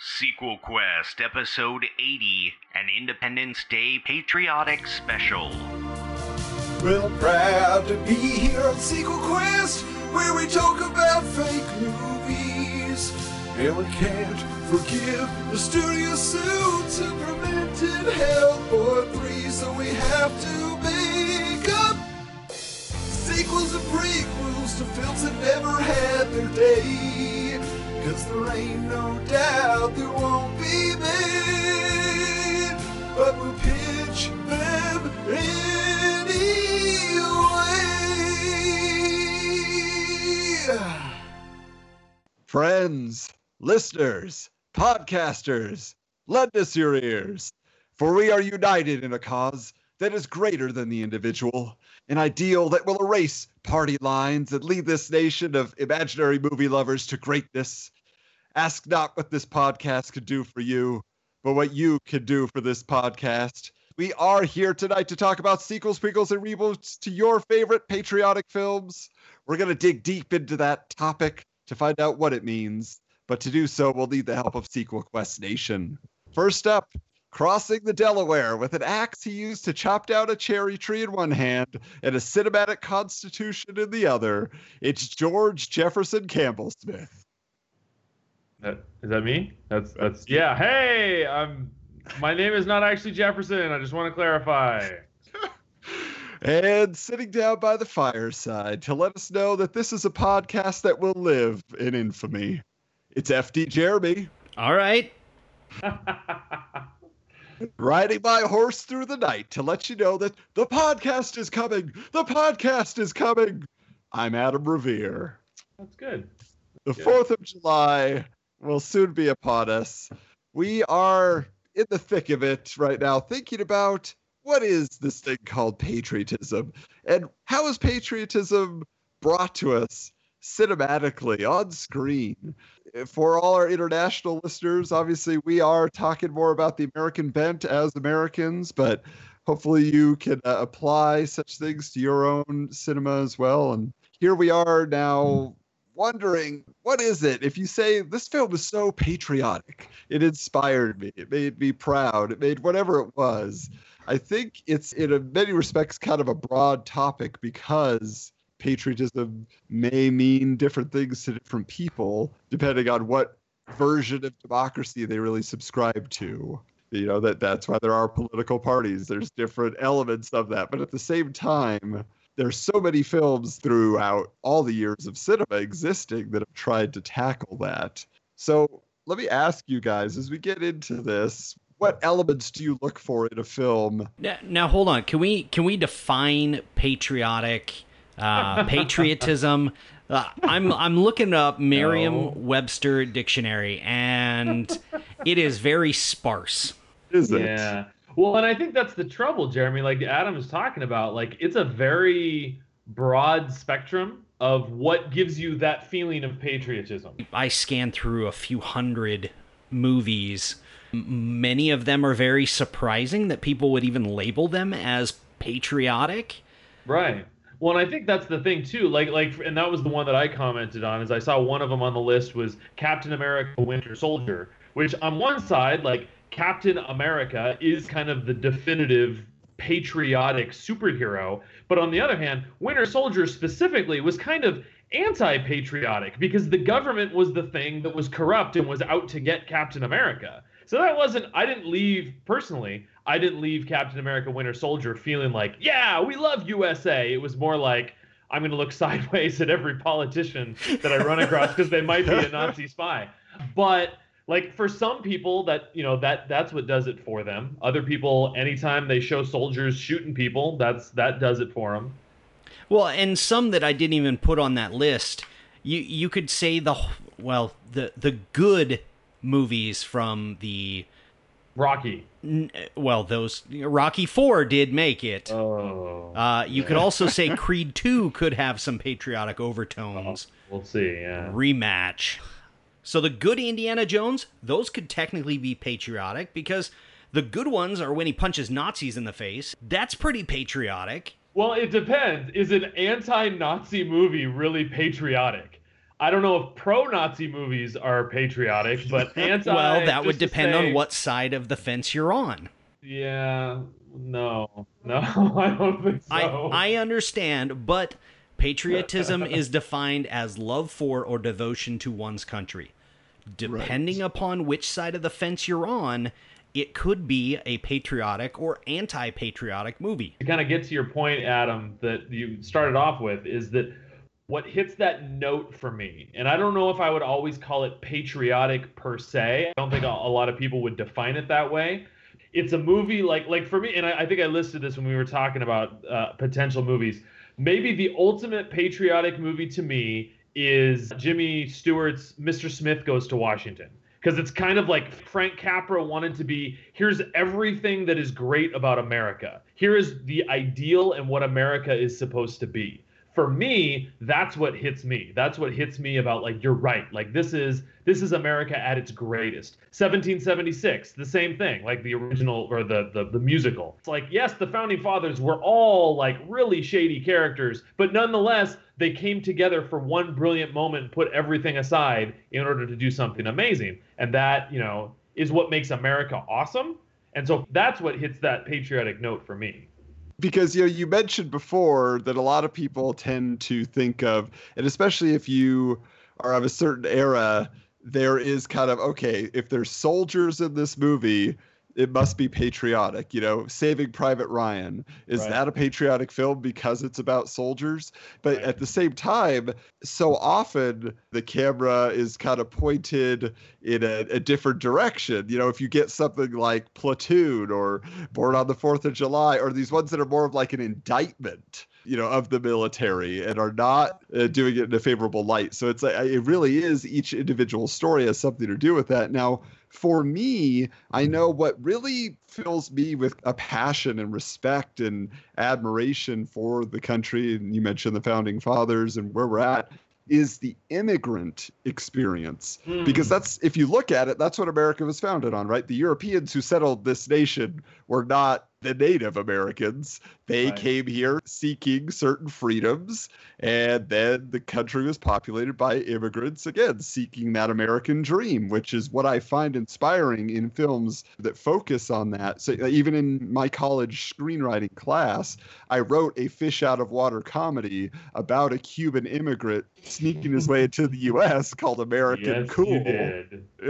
Sequel Quest, Episode 80, an Independence Day Patriotic Special. I'm proud to be here on Sequel Quest, where we talk about fake movies. And we can't forgive the studio suits implemented Hellboy 3, so we have to make up sequels and prequels to films that never had their day. Cause there ain't no doubt there won't be made, but we'll pitch them anyway. Friends, listeners, podcasters, lend us your ears, for we are united in a cause that is greater than the individual, an ideal that will erase party lines and lead this nation of imaginary movie lovers to greatness. Ask not what this podcast could do for you, but what you could do for this podcast. We are here tonight to talk about sequels, prequels, and reboots to your favorite patriotic films. We're going to dig deep into that topic to find out what it means. But to do so, we'll need the help of Sequel Quest Nation. First up, crossing the Delaware with an axe he used to chop down a cherry tree in one hand and a cinematic constitution in the other, it's George Jefferson Campbell Smith. That, is that me? That's that's yeah. Hey, I'm. My name is not actually Jefferson. I just want to clarify. And sitting down by the fireside to let us know that this is a podcast that will live in infamy. It's FD Jeremy All right. riding my horse through the night to let you know that the podcast is coming. The podcast is coming. I'm Adam Revere. That's good. The Yeah. 4th of July will soon be upon us. We are in the thick of it right now, thinking about what is this thing called patriotism and how is patriotism brought to us cinematically on screen. For all our international listeners, obviously, we are talking more about the American bent as Americans, but hopefully, you can uh, apply such things to your own cinema as well. And here we are now wondering what is it? If you say this film is so patriotic. It inspired me. It made me proud. It made whatever it was. I think it's in many respects kind of a broad topic because patriotism may mean different things to different people depending on what version of democracy they really subscribe to. You know that that's why there are political parties. There's different elements of that. But at the same time there's so many films throughout all the years of cinema existing that have tried to tackle that. So let me ask you guys as we get into this, what elements do you look for in a film? Now, now hold on. Can we can we define patriotic uh, patriotism? Uh, I'm I'm looking up Merriam-Webster dictionary, and it is very sparse. Is it? Yeah. Well, and I think that's the trouble, Jeremy. Like Adam is talking about, like it's a very broad spectrum of what gives you that feeling of patriotism. I scanned through a few hundred movies. Many of them are very surprising that people would even label them as patriotic. Right. Well, and I think that's the thing too. Like, like, and that was the one that I commented on. Is I saw one of them on the list was Captain America: Winter Soldier, which on one side, like Captain America is kind of the definitive patriotic superhero, but on the other hand, Winter Soldier specifically was kind of anti-patriotic because the government was the thing that was corrupt and was out to get Captain America. So that wasn't I didn't leave personally, I didn't leave Captain America Winter Soldier feeling like, yeah, we love USA. It was more like I'm going to look sideways at every politician that I run across because they might be a Nazi spy. But like for some people that you know that that's what does it for them other people anytime they show soldiers shooting people that's that does it for them Well, and some that I didn't even put on that list. You you could say the well the the good movies from the rocky n- well those Rocky 4 did make it. oh Uh, you could also say Creed 2 could have some patriotic overtones. we'll see yeah Rematch. So the good Indiana Jones, those could technically be patriotic because the good ones are when he punches Nazis in the face. That's pretty patriotic. well it depends is an anti-nazi movie really patriotic I don't know if pro-Nazi movies are patriotic, but anti. well, that would depend say- on what side of the fence you're on. Yeah, no, no, I don't think so. I, I understand, but patriotism is defined as love for or devotion to one's country. Depending upon which side of the fence you're on, it could be a patriotic or anti patriotic movie. to kind of get to your point, Adam, that you started off with is that what hits that note for me, and I don't know if I would always call it patriotic per se. I don't think a, a lot of people would define it that way. It's a movie like like for me, and I, I think I listed this when we were talking about uh, potential movies. Maybe the ultimate patriotic movie to me is Jimmy Stewart's Mr. Smith Goes to Washington because it's kind of like Frank Capra wanted to be here's everything that is great about America. Here is the ideal and what America is supposed to be. For me, that's what hits me. That's what hits me about like you're right. Like this is this is America at its greatest. 1776, the same thing, like the original or the the, the musical. It's like yes, the founding fathers were all like really shady characters, but nonetheless, they came together for one brilliant moment and put everything aside in order to do something amazing. And that, you know, is what makes America awesome. And so that's what hits that patriotic note for me. because you know you mentioned before that a lot of people tend to think of and especially if you are of a certain era there is kind of okay if there's soldiers in this movie it must be patriotic you know saving private ryan is Right. that a patriotic film because it's about soldiers but Right. at the same time so often the camera is kind of pointed in a, a different direction you know if you get something like platoon or born on the fourth of july or these ones that are more of like an indictment you know of the military and are not uh, doing it in a favorable light so it's like it really is each individual story has something to do with that now for me, I know what really fills me with a passion and respect and admiration for the country. And you mentioned the founding fathers and where we're at is the immigrant experience. Hmm. Because that's, if you look at it, that's what America was founded on, right? The Europeans who settled this nation were not the Native Americans. They Right. came here seeking certain freedoms, and then the country was populated by immigrants, again, seeking that American dream, which is what I find inspiring in films that focus on that. So, uh, even in my college screenwriting class, I wrote a fish out of water comedy about a Cuban immigrant sneaking his way into the U.S. called American yes, Cool. you did.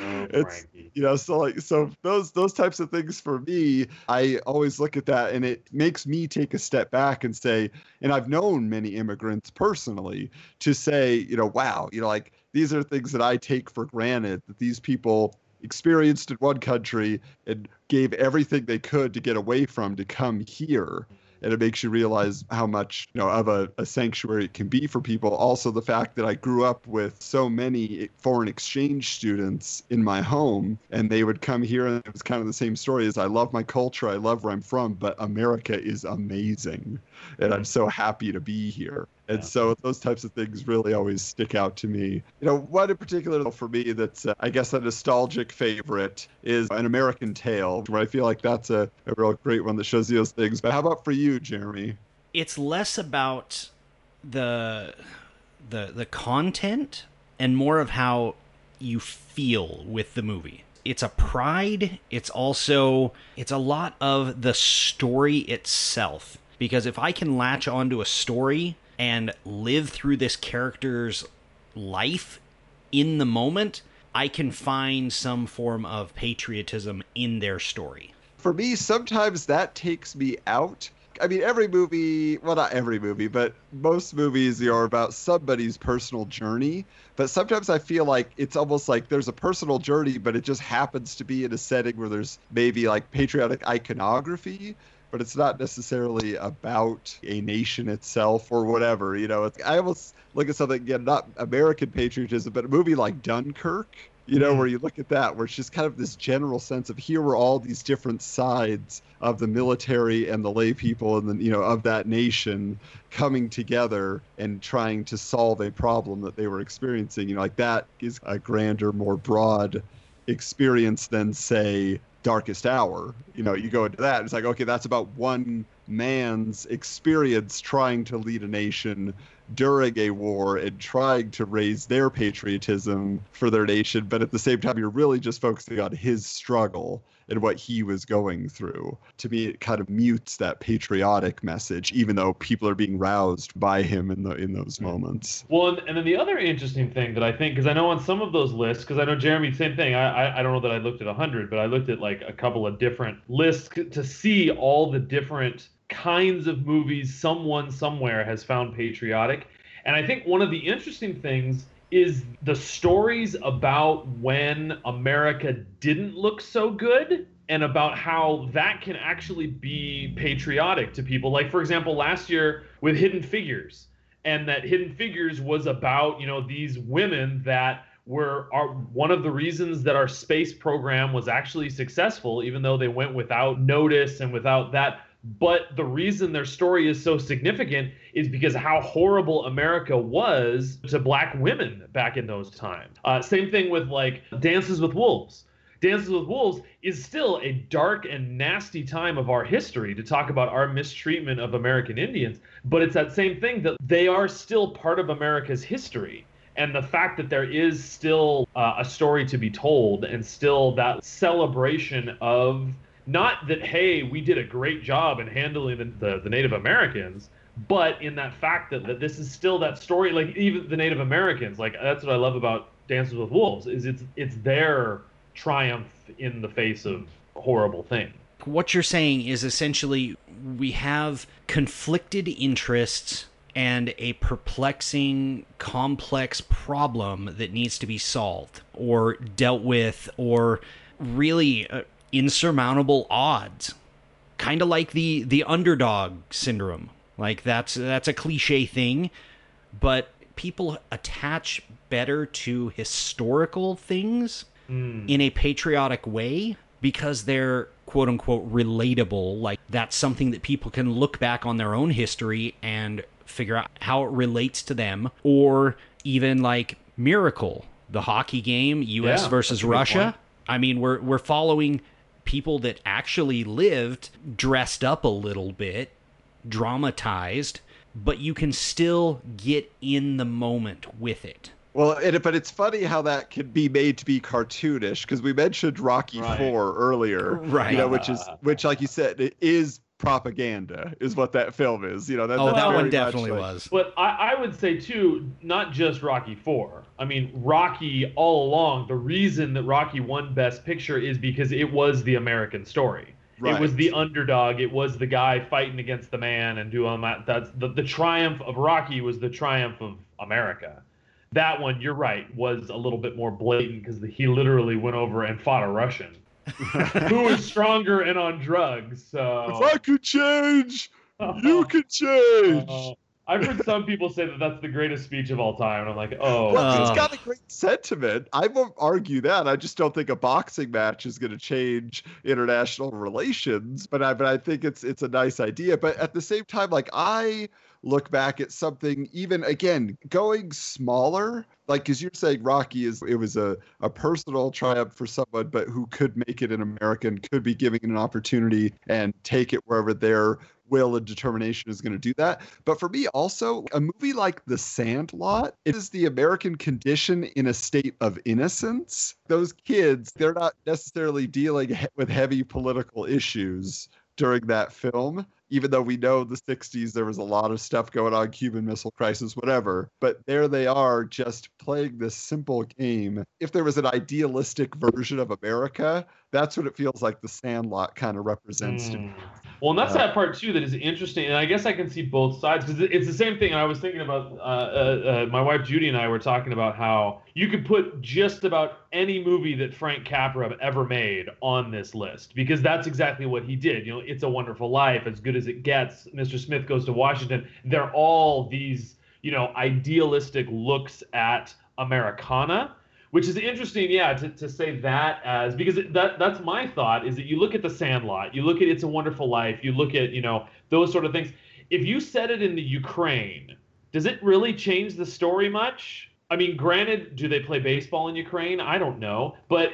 Oh, it's you know so like so those those types of things for me i always look at that and it makes me take a step back and say and i've known many immigrants personally to say you know wow you know like these are things that i take for granted that these people experienced in one country and gave everything they could to get away from to come here and it makes you realize how much you know of a, a sanctuary it can be for people. Also the fact that i grew up with so many foreign exchange students in my home and they would come here and it was kind of the same story as i love my culture i love where i'm from but america is amazing and i'm mm. so happy to be here and Yeah. so those types of things really always stick out to me. You know, one in particular for me that's, uh, I guess, a nostalgic favorite is An American Tale, where I feel like that's a, a real great one that shows you those things. But how about for you, Jeremy? it's less about the the the content and more of how you feel with the movie. It's a pride, it's also it's a lot of the story itself because if I can latch onto a story and live through this character's life in the moment, I can find some form of patriotism in their story. For me, sometimes that takes me out. I mean, every movie, well, not every movie, but most movies are about somebody's personal journey. But sometimes I feel like it's almost like there's a personal journey, but it just happens to be in a setting where there's maybe like patriotic iconography, but it's not necessarily about a nation itself or whatever. You know, it's, I almost look at something, again, not American patriotism, but a movie like Dunkirk you know, Mhm. where you look at that, where it's just kind of this general sense of here were all these different sides of the military and the lay people and then, you know, of that nation coming together and trying to solve a problem that they were experiencing. You know, like that is a grander, more broad experience than, say, Darkest Hour. You know, you go into that, it's like, okay, that's about one man's experience trying to lead a nation during a war and trying to raise their patriotism for their nation, but at the same time, you're really just focusing on his struggle and what he was going through. To me, it kind of mutes that patriotic message, even though people are being roused by him in the in those moments. Well, and, then the other interesting thing that I think, because I know on some of those lists, because I know Jeremy, same thing. I, I I don't know that I looked at hundred, but I looked at like a couple of different lists to see all the different kinds of movies someone somewhere has found patriotic. And I think one of the interesting things is the stories about when America didn't look so good and about how that can actually be patriotic to people. Like, for example, last year with Hidden Figures, and that Hidden Figures was about, you know, these women that were are one of the reasons that our space program was actually successful, even though they went without notice and without that but the reason their story is so significant is because how horrible America was to black women back in those times. Uh, same thing with like Dances with Wolves. Dances with Wolves is still a dark and nasty time of our history to talk about our mistreatment of American Indians, but it's that same thing that they are still part of America's history. And the fact that there is still uh, a story to be told and still that celebration of not that hey we did a great job in handling the, the, the, native americans but in that fact that, that this is still that story like even the native americans like that's what i love about dances with wolves is it's it's their triumph in the face of horrible things what you're saying is essentially we have conflicted interests and a perplexing, complex problem that needs to be solved or dealt with, or really uh, insurmountable odds. Kind of like the the underdog syndrome. Like that's that's a cliche thing but people attach better to historical things mm. in a patriotic way because they're quote unquote relatable. Like that's something that people can look back on their own history and figure out how it relates to them. Or even like miracle the hockey game us yeah, versus russia. i mean we're we're following people that actually lived dressed up a little bit, dramatized, but you can still get in the moment with it. Well, it, but it's funny how that can be made to be cartoonish because we mentioned Rocky right. Four earlier, right? You know, which is ah. which, like you said, it is propaganda is what that film is. You know, that, oh, that one definitely like... was. But I, I, would say too, not just Rocky Four. I mean, Rocky all along. The reason that Rocky won Best Picture is because it was the American story. Right. It was the underdog. It was the guy fighting against the man and doing that. That's the, the triumph of Rocky was the triumph of America. That one, you're right, was a little bit more blatant because he literally went over and fought a Russian. who is stronger and on drugs. So if I could change, you could change. Uh, I've heard some people say that that's the greatest speech of all time, and I'm like, oh. Well, uh, it's got a great sentiment. I won't argue that. I just don't think a boxing match is going to change international relations. But I, but I think it's it's a nice idea. But at the same time, like I look back at something even again going smaller like because you're saying rocky is it was a, a personal triumph for someone but who could make it an american could be giving an opportunity and take it wherever their will and determination is going to do that. But for me also a movie like the sandlot it is the american condition in a state of innocence. Those kids they're not necessarily dealing with heavy political issues during that film even though we know the 60s there was a lot of stuff going on cuban missile crisis whatever but there they are just playing this simple game if there was an idealistic version of america that's what it feels like the sandlot kind of represents mm. to me hmm. Well and that's uh, that part too that is interesting and i guess i can see both sides because it's the same thing i was thinking about uh, uh, uh, my wife judy and i were talking about how you could put just about any movie that frank capra ever made on this list because that's exactly what he did you know it's a wonderful life as good as it gets mr smith goes to washington they're all these you know idealistic looks at americana which is interesting yeah to, to say that as because that that's my thought is that you look at the sandlot you look at it's a wonderful life you look at you know those sort of things. If you set it in the ukraine does it really change the story much? I mean granted do they play baseball in ukraine? I don't know but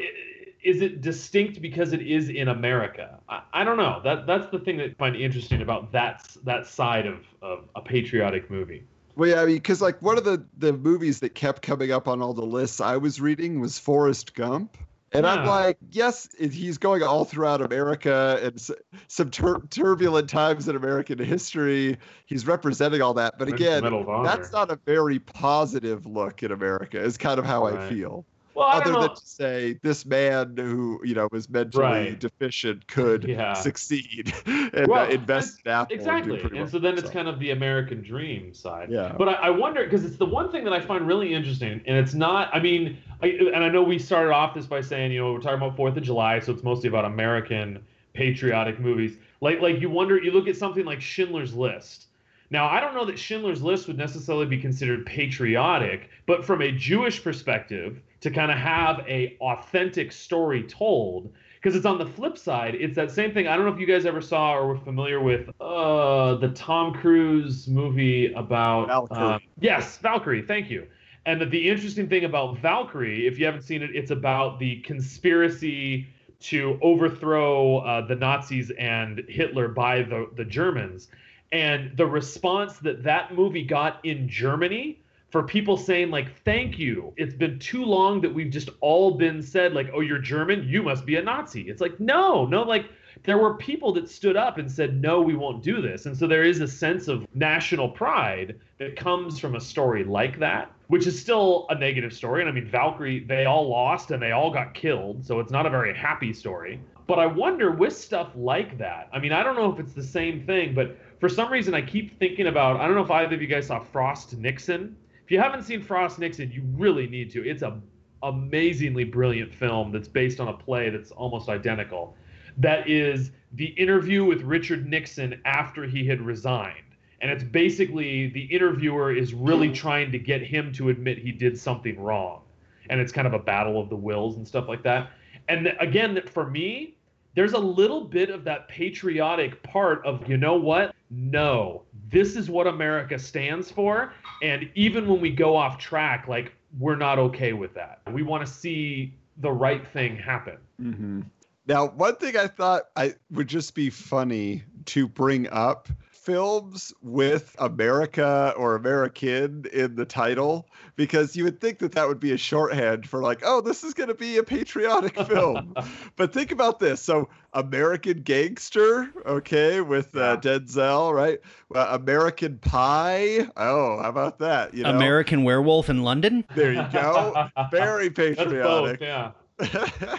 is it distinct because it is in america? I, I don't know. That that's the thing that i find interesting about that that side of, of a patriotic movie Well, yeah, because like one of the the movies that kept coming up on all the lists I was reading was Forrest Gump. And I'm like, yes, he's going all throughout America and some tur- turbulent times in American history. He's representing all that. But again, Medal of Honor. that's not a very positive look at America, is kind of how I feel. Well, Other than to say this man who, you know, was mentally Right. deficient could Yeah. succeed and Well, uh, invest in Apple. Exactly. And, well so then it's for kind of the American dream side. Yeah. But I, I wonder because it's the one thing that I find really interesting, and it's not. I mean, I, and I know we started off this by saying, you know, we're talking about Fourth of July, so it's mostly about American patriotic movies. Like, like you wonder, you look at something like Schindler's List. Now, I don't know that Schindler's List would necessarily be considered patriotic, but from a Jewish perspective, to kind of have a authentic story told, because it's on the flip side, it's that same thing. I don't know if you guys ever saw or were familiar with uh, the Tom Cruise movie about Valkyrie. uh, yes, Valkyrie. Thank you. And that the interesting thing about Valkyrie, if you haven't seen it, it's about the conspiracy to overthrow uh, the Nazis and Hitler by the, the Germans. And the response that that movie got in Germany for people saying, like, thank you. It's been too long that we've just all been said, like, oh, you're German, you must be a Nazi. It's like, no, no, like, there were people that stood up and said, no, we won't do this. And so there is a sense of national pride that comes from a story like that, which is still a negative story. And I mean, Valkyrie, they all lost and they all got killed. So it's not a very happy story. But I wonder with stuff like that, I mean, I don't know if it's the same thing, but for some reason I keep thinking about, I don't know if either of you guys saw Frost Nixon. If you haven't seen Frost Nixon, you really need to. It's a amazingly brilliant film that's based on a play that's almost identical. That is the interview with Richard Nixon after he had resigned. And it's basically the interviewer is really trying to get him to admit he did something wrong. And it's kind of a battle of the wills and stuff like that. And again, for me, there's a little bit of that patriotic part of, you know what? No, this is what America stands for. And even when we go off track, like, we're not okay with that. We want to see the right thing happen. hmm Now, one thing I thought I would just be funny to bring up films with America or American in the title because you would think that that would be a shorthand for like, oh, this is going to be a patriotic film. but think about this. So, American Gangster, okay, with uh, Denzel, right? Uh, American Pie. Oh, how about that? You know, American Werewolf in London. there you go. Very That's patriotic. both, yeah.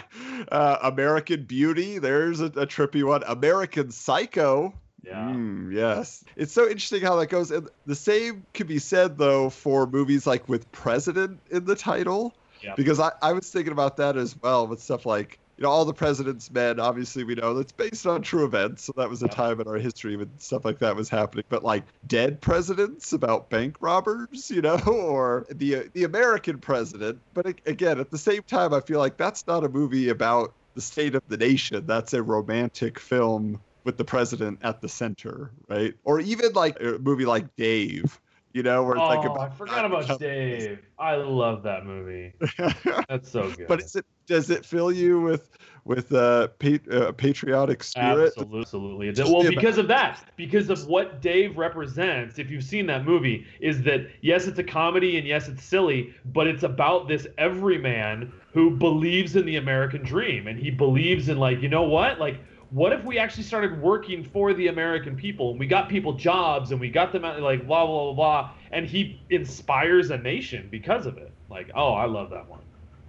uh, American Beauty. There's a, a trippy one. American Psycho. Yeah. Mm, yes. It's so interesting how that goes. And the same could be said, though, for movies like with President in the title. Yep. Because I, I was thinking about that as well with stuff like, you know, All the President's Men. Obviously, we know that's based on true events. So that was a Yep. time in our history when stuff like that was happening. But like Dead Presidents about bank robbers, you know, or the, the American president. But again, at the same time, I feel like that's not a movie about the state of the nation. That's a romantic film with the president at the center, right? Or even like a movie like Dave, you know, where it's oh, like about I forgot about Dave. I love that movie. That's so good. but is it does it fill you with with a, pa- uh patriotic spirit? Absolutely, absolutely. Just Well, because of that, because of what Dave represents, if you've seen that movie, is that yes, it's a comedy and yes, it's silly, but it's about this everyman who believes in the American dream and he believes in like, you know what, like. What if we actually started working for the American people and we got people jobs and we got them out like blah blah blah blah and he inspires a nation because of it. Like, oh, I love that one.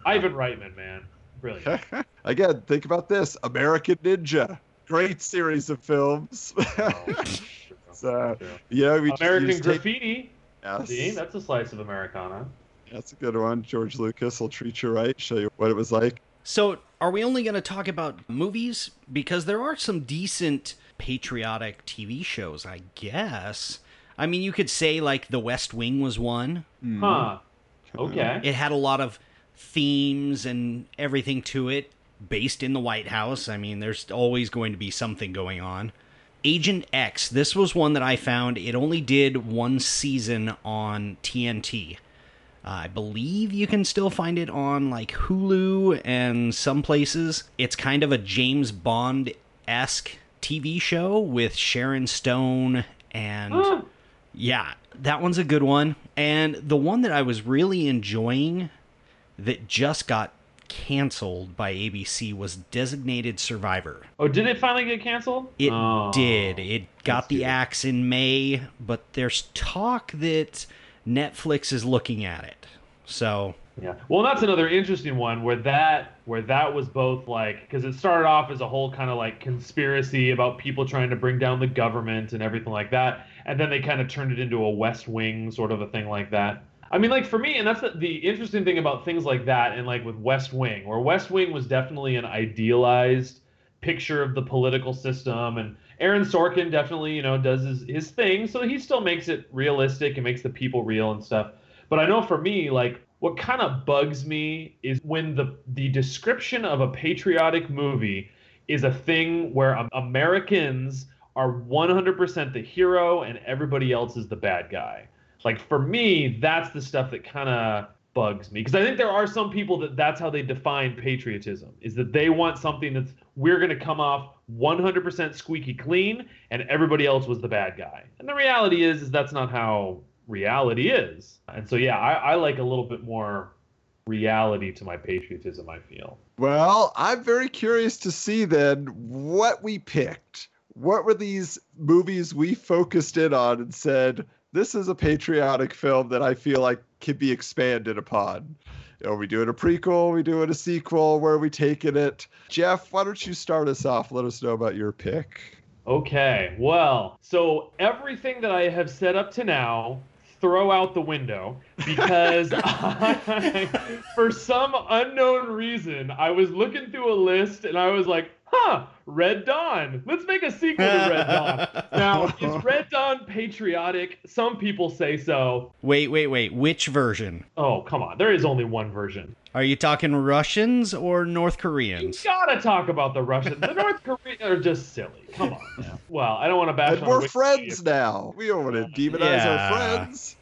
Ivan Reitman, man, brilliant. Again, think about this: American Ninja, great series of films. Oh, so, you know, we American just take- Graffiti. yes, See, that's a slice of Americana. that's a good one. George Lucas will treat you right, show you what it was like. So, are we only going to talk about movies? Because there are some decent patriotic TV shows, I guess. I mean, you could say like The West Wing was one. Hmm. Huh. Okay. It had a lot of themes and everything to it based in the White House. I mean, there's always going to be something going on. Agent X, this was one that I found. It only did one season on TNT. Uh, I believe you can still find it on like Hulu and some places. It's kind of a James Bond esque TV show with Sharon Stone and yeah, That one's a good one. And the one that I was really enjoying that just got canceled by ABC was Designated Survivor. Oh, did it finally get canceled? It Oh. did. It got the axe in May, but there's talk that Netflix is looking at it. So, Yeah. Well, that's another interesting one where that where that was both like because it started off as a whole kind of like conspiracy about people trying to bring down the government and everything like that, and then they kind of turned it into a West Wing sort of a thing like that. I mean, like for me, and that's the, the interesting thing about things like that, and like with West Wing, where West Wing was definitely an idealized picture of the political system, and Aaron Sorkin definitely, you know, does his, his thing, so he still makes it realistic and makes the people real and stuff. But I know for me, like what kind of bugs me is when the the description of a patriotic movie is a thing where Americans are 100% the hero and everybody else is the bad guy. Like for me, that's the stuff that kind of bugs me because I think there are some people that that's how they define patriotism is that they want something that's we're going to come off 100% squeaky clean and everybody else was the bad guy. And the reality is is that's not how reality is. And so yeah, I, I like a little bit more reality to my patriotism, I feel. Well, I'm very curious to see then what we picked. What were these movies we focused in on and said, this is a patriotic film that I feel like can be expanded upon? Are we doing a prequel? Are we doing a sequel? Where are we taking it? Jeff, why don't you start us off? Let us know about your pick. Okay, well, so everything that I have set up to now, throw out the window because I, for some unknown reason, I was looking through a list and I was like, huh, Red Dawn. Let's make a sequel to Red Dawn. Now, is Red Dawn patriotic? Some people say so. wait, wait, wait. Which version? Oh, come on. There is only one version. Are you talking Russians or North Koreans? You gotta talk about the Russians. The North Koreans are just silly. Come on. Well, I don't want to bash And on we're Wikipedia. friends now. We don't want to demonize Yeah. our friends.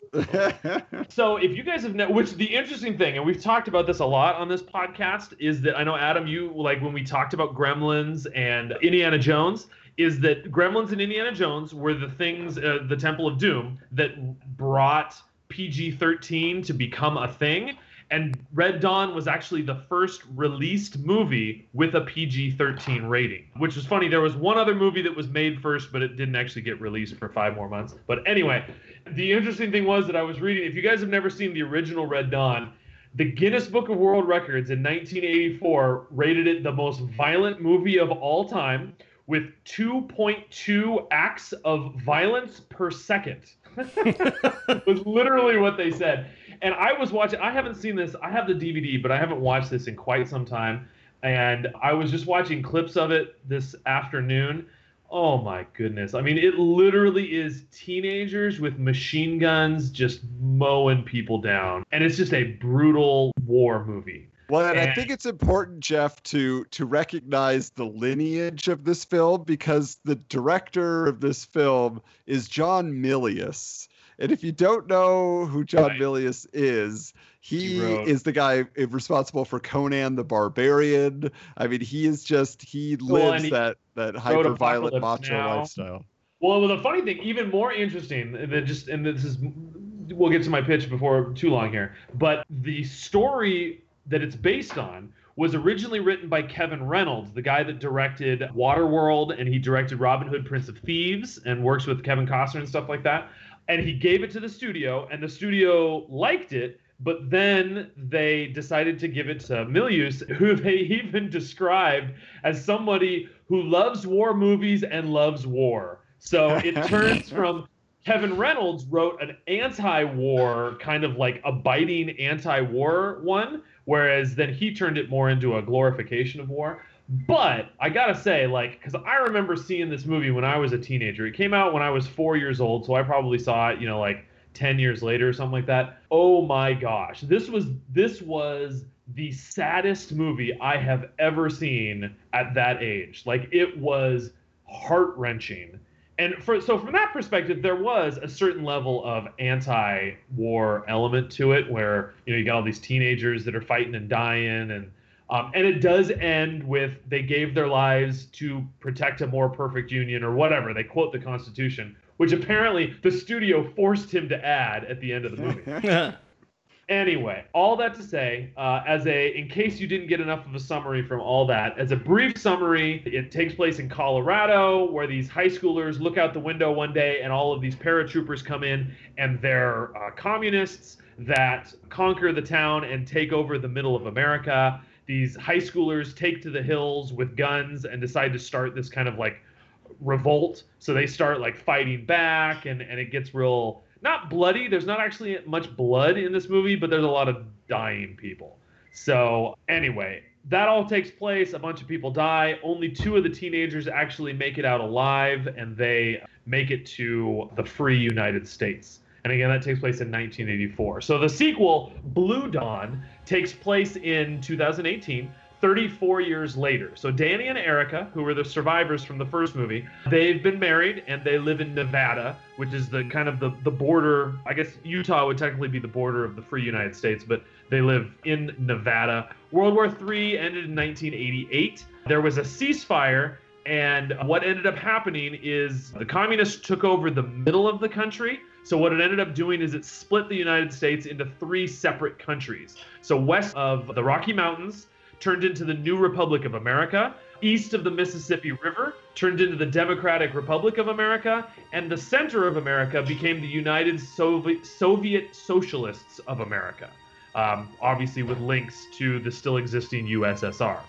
So if you guys have ne- which the interesting thing, and we've talked about this a lot on this podcast, is that I know Adam, you like when we talked about Gremlins and Indiana Jones, is that Gremlins and Indiana Jones were the things, uh, the Temple of Doom, that brought PG-13 to become a thing. And Red Dawn was actually the first released movie with a PG-13 rating, which was funny. There was one other movie that was made first, but it didn't actually get released for five more months. But anyway, the interesting thing was that I was reading. If you guys have never seen the original Red Dawn, the Guinness Book of World Records in 1984 rated it the most violent movie of all time with 2.2 acts of violence per second. was literally what they said. And I was watching, I haven't seen this, I have the DVD, but I haven't watched this in quite some time. And I was just watching clips of it this afternoon. Oh my goodness. I mean, it literally is teenagers with machine guns just mowing people down. And it's just a brutal war movie. Well, and I think it's important, Jeff, to to recognize the lineage of this film because the director of this film is John Milius. And if you don't know who John Right. Milius is, he, He wrote- is the guy eh, responsible for Conan the Barbarian. I mean, he is just he lives Well, and he that that hyper violent macho Now. lifestyle. Well, the funny thing, even more interesting than just, and this is, we'll get to my pitch before too long here, but the story that it's based on was originally written by Kevin Reynolds, the guy that directed Waterworld, and he directed Robin Hood, Prince of Thieves, and works with Kevin Costner and stuff like that. And he gave it to the studio, and the studio liked it, but then they decided to give it to Milius, who they even described as somebody who loves war movies and loves war. So it turns from Kevin Reynolds wrote an anti-war kind of like a biting anti-war one, whereas then he turned it more into a glorification of war. But I gotta say, like, because I remember seeing this movie when I was a teenager. It came out when I was four years old, so I probably saw it, you know, like 10 years later or something like that. Oh my gosh. This was this was the saddest movie I have ever seen at that age. Like it was heart-wrenching. And for so from that perspective, there was a certain level of anti-war element to it, where you know you got all these teenagers that are fighting and dying, and um, and it does end with they gave their lives to protect a more perfect union or whatever. They quote the Constitution, which apparently the studio forced him to add at the end of the movie. Anyway, all that to say, uh, as a in case you didn't get enough of a summary from all that, as a brief summary, it takes place in Colorado, where these high schoolers look out the window one day, and all of these paratroopers come in, and they're uh, communists that conquer the town and take over the middle of America. These high schoolers take to the hills with guns and decide to start this kind of like revolt. So they start like fighting back, and and it gets real not bloody. There's not actually much blood in this movie, but there's a lot of dying people. So, anyway, that all takes place. A bunch of people die. Only two of the teenagers actually make it out alive, and they make it to the free United States. And again, that takes place in 1984. So the sequel, Blue Dawn, takes place in 2018. 34 years later. So Danny and Erica, who were the survivors from the first movie, they've been married and they live in Nevada, which is the kind of the, the border. I guess Utah would technically be the border of the free United States, but they live in Nevada. World War III ended in 1988. There was a ceasefire and what ended up happening is the communists took over the middle of the country. So what it ended up doing is it split the United States into three separate countries. So west of the Rocky Mountains, turned into the New Republic of America. East of the Mississippi River turned into the Democratic Republic of America, and the center of America became the United Soviet, Soviet Socialists of America, um, obviously with links to the still existing USSR.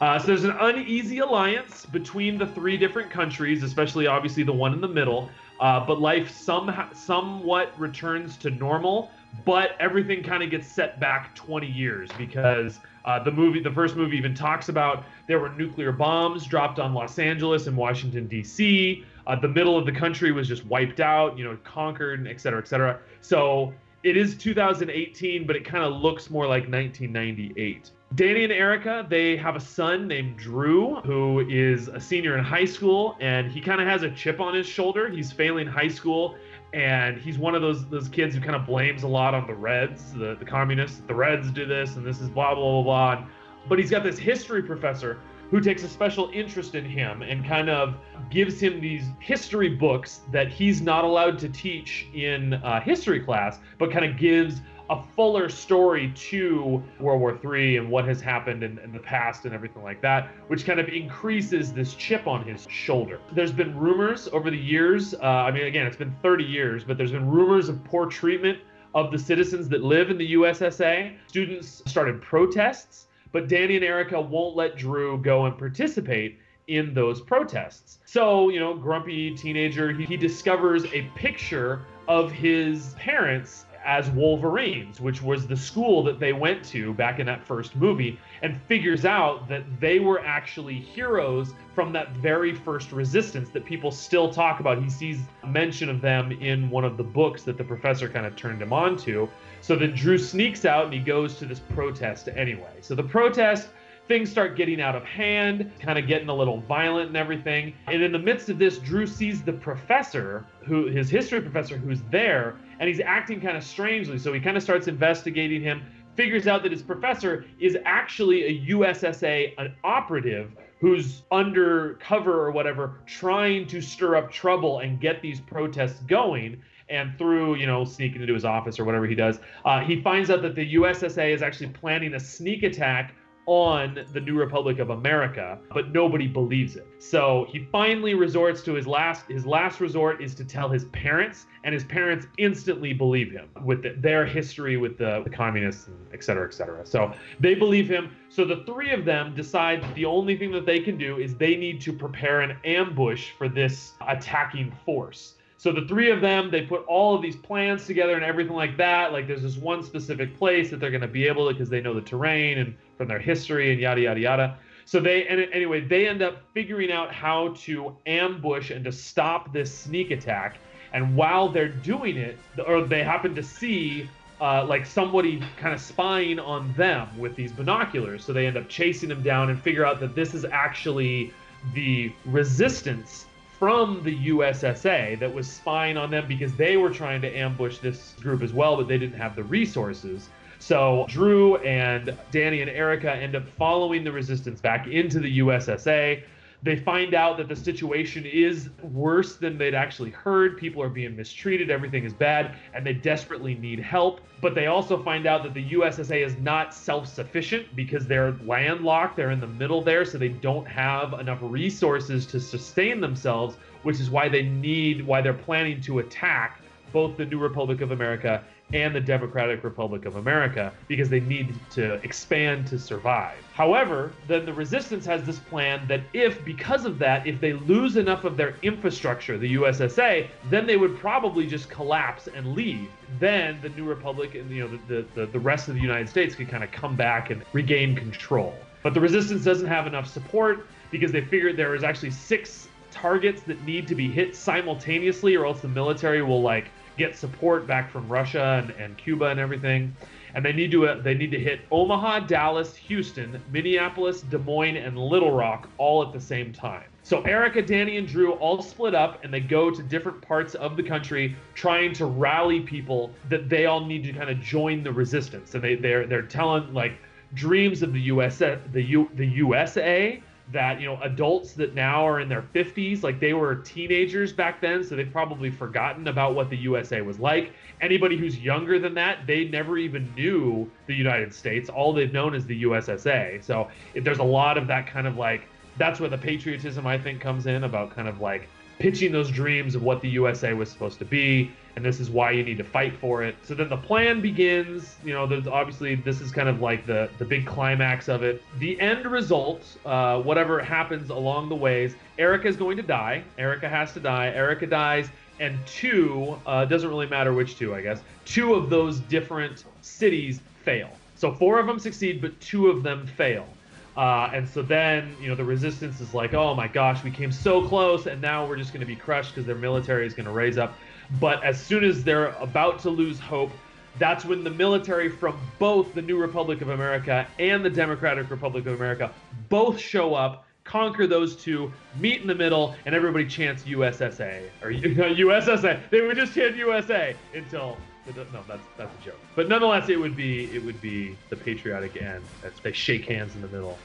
Uh, so there's an uneasy alliance between the three different countries, especially obviously the one in the middle. Uh, but life some, somewhat returns to normal, but everything kind of gets set back 20 years because uh, the movie, the first movie, even talks about there were nuclear bombs dropped on Los Angeles and Washington D.C. Uh, the middle of the country was just wiped out, you know, conquered, et cetera, et cetera. So it is 2018, but it kind of looks more like 1998. Danny and Erica, they have a son named Drew who is a senior in high school, and he kind of has a chip on his shoulder. He's failing high school, and he's one of those those kids who kind of blames a lot on the Reds, the, the communists. The Reds do this, and this is blah blah blah blah. But he's got this history professor who takes a special interest in him and kind of gives him these history books that he's not allowed to teach in uh, history class, but kind of gives a fuller story to World War III and what has happened in, in, the past and everything like that, which kind of increases this chip on his shoulder. There's been rumors over the years. Uh, I mean, again, it's been 30 years, but there's been rumors of poor treatment of the citizens that live in the USSA. Students started protests, but Danny and Erica won't let Drew go and participate in those protests. So, you know, grumpy teenager, he, he discovers a picture of his parents as Wolverines, which was the school that they went to back in that first movie, and figures out that they were actually heroes from that very first resistance that people still talk about. He sees mention of them in one of the books that the professor kind of turned him on to. So then Drew sneaks out and he goes to this protest anyway. So the protest things start getting out of hand, kind of getting a little violent and everything. And in the midst of this, Drew sees the professor, who his history professor, who's there, and he's acting kind of strangely. So he kind of starts investigating him, figures out that his professor is actually a USSA an operative who's undercover or whatever, trying to stir up trouble and get these protests going and through you know sneaking into his office or whatever he does uh, he finds out that the ussa is actually planning a sneak attack on the New Republic of America, but nobody believes it. So he finally resorts to his last his last resort is to tell his parents, and his parents instantly believe him with the, their history with the, the communists, and et cetera, et cetera. So they believe him. So the three of them decide the only thing that they can do is they need to prepare an ambush for this attacking force. So the three of them, they put all of these plans together and everything like that. Like there's this one specific place that they're going to be able to because they know the terrain and from their history and yada yada yada. So they and anyway, they end up figuring out how to ambush and to stop this sneak attack. And while they're doing it, or they happen to see uh, like somebody kind of spying on them with these binoculars. So they end up chasing them down and figure out that this is actually the resistance from the USSA that was spying on them because they were trying to ambush this group as well, but they didn't have the resources. So Drew and Danny and Erica end up following the resistance back into the USSA. They find out that the situation is worse than they'd actually heard. People are being mistreated, everything is bad, and they desperately need help. But they also find out that the USSA is not self sufficient because they're landlocked, they're in the middle there, so they don't have enough resources to sustain themselves, which is why they need, why they're planning to attack both the New Republic of America and the Democratic Republic of America because they need to expand to survive. However, then the resistance has this plan that if, because of that, if they lose enough of their infrastructure, the USSA, then they would probably just collapse and leave. Then the New Republic and you know the, the, the rest of the United States could kind of come back and regain control. But the resistance doesn't have enough support because they figured there is actually six targets that need to be hit simultaneously or else the military will like get support back from Russia and, and Cuba and everything. And they need to uh, they need to hit Omaha, Dallas, Houston, Minneapolis, Des Moines, and Little Rock all at the same time. So Erica, Danny, and Drew all split up and they go to different parts of the country trying to rally people that they all need to kind of join the resistance. And they they're they're telling like dreams of the USA the U, the USA that you know adults that now are in their 50s like they were teenagers back then so they've probably forgotten about what the usa was like. Anybody who's younger than that they never even knew the united states. All they've known is the ussa so if there's a lot of that kind of like that's where the patriotism i think comes in about kind of like pitching those dreams of what the USA was supposed to be, and this is why you need to fight for it. So then the plan begins. You know, there's obviously this is kind of like the the big climax of it. The end result, uh, whatever happens along the ways, Erica is going to die. Erica has to die. Erica dies, and two uh, doesn't really matter which two, I guess. Two of those different cities fail. So four of them succeed, but two of them fail. Uh, and so then, you know, the resistance is like, oh my gosh, we came so close, and now we're just going to be crushed because their military is going to raise up. But as soon as they're about to lose hope, that's when the military from both the New Republic of America and the Democratic Republic of America both show up, conquer those two, meet in the middle, and everybody chants USSA or USSA. They would just chant USA until no, that's that's a joke. But nonetheless, it would be it would be the patriotic end. That's, they shake hands in the middle,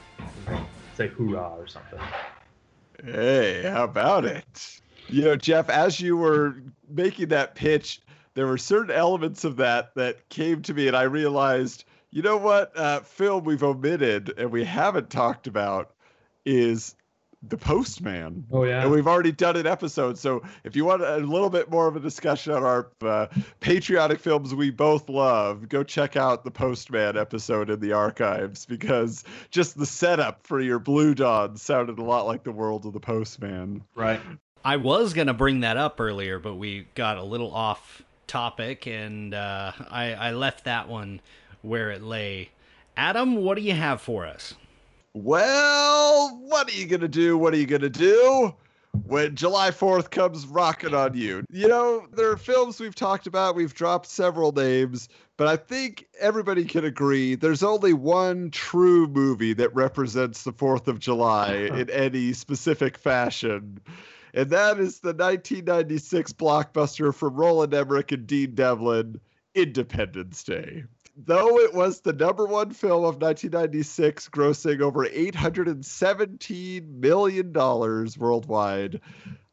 say hoorah or something. Hey, how about it? You know, Jeff, as you were making that pitch, there were certain elements of that that came to me, and I realized, you know what, uh, film we've omitted and we haven't talked about is the postman. Oh yeah. And we've already done an episode. So if you want a little bit more of a discussion on our uh, patriotic films we both love go check out the postman episode in the archives because just the setup for your blue dawn sounded a lot like the world of the postman. Right. I was going to bring that up earlier but we got a little off topic and uh, I, I left that one where it lay. Adam what do you have for us well, what are you going to do? What are you going to do? When July 4th comes rocking on you. You know, there are films we've talked about, we've dropped several names, but I think everybody can agree there's only one true movie that represents the 4th of July in any specific fashion. And that is the 1996 blockbuster from Roland Emmerich and Dean Devlin, Independence Day though it was the number one film of 1996, grossing over $817 million worldwide,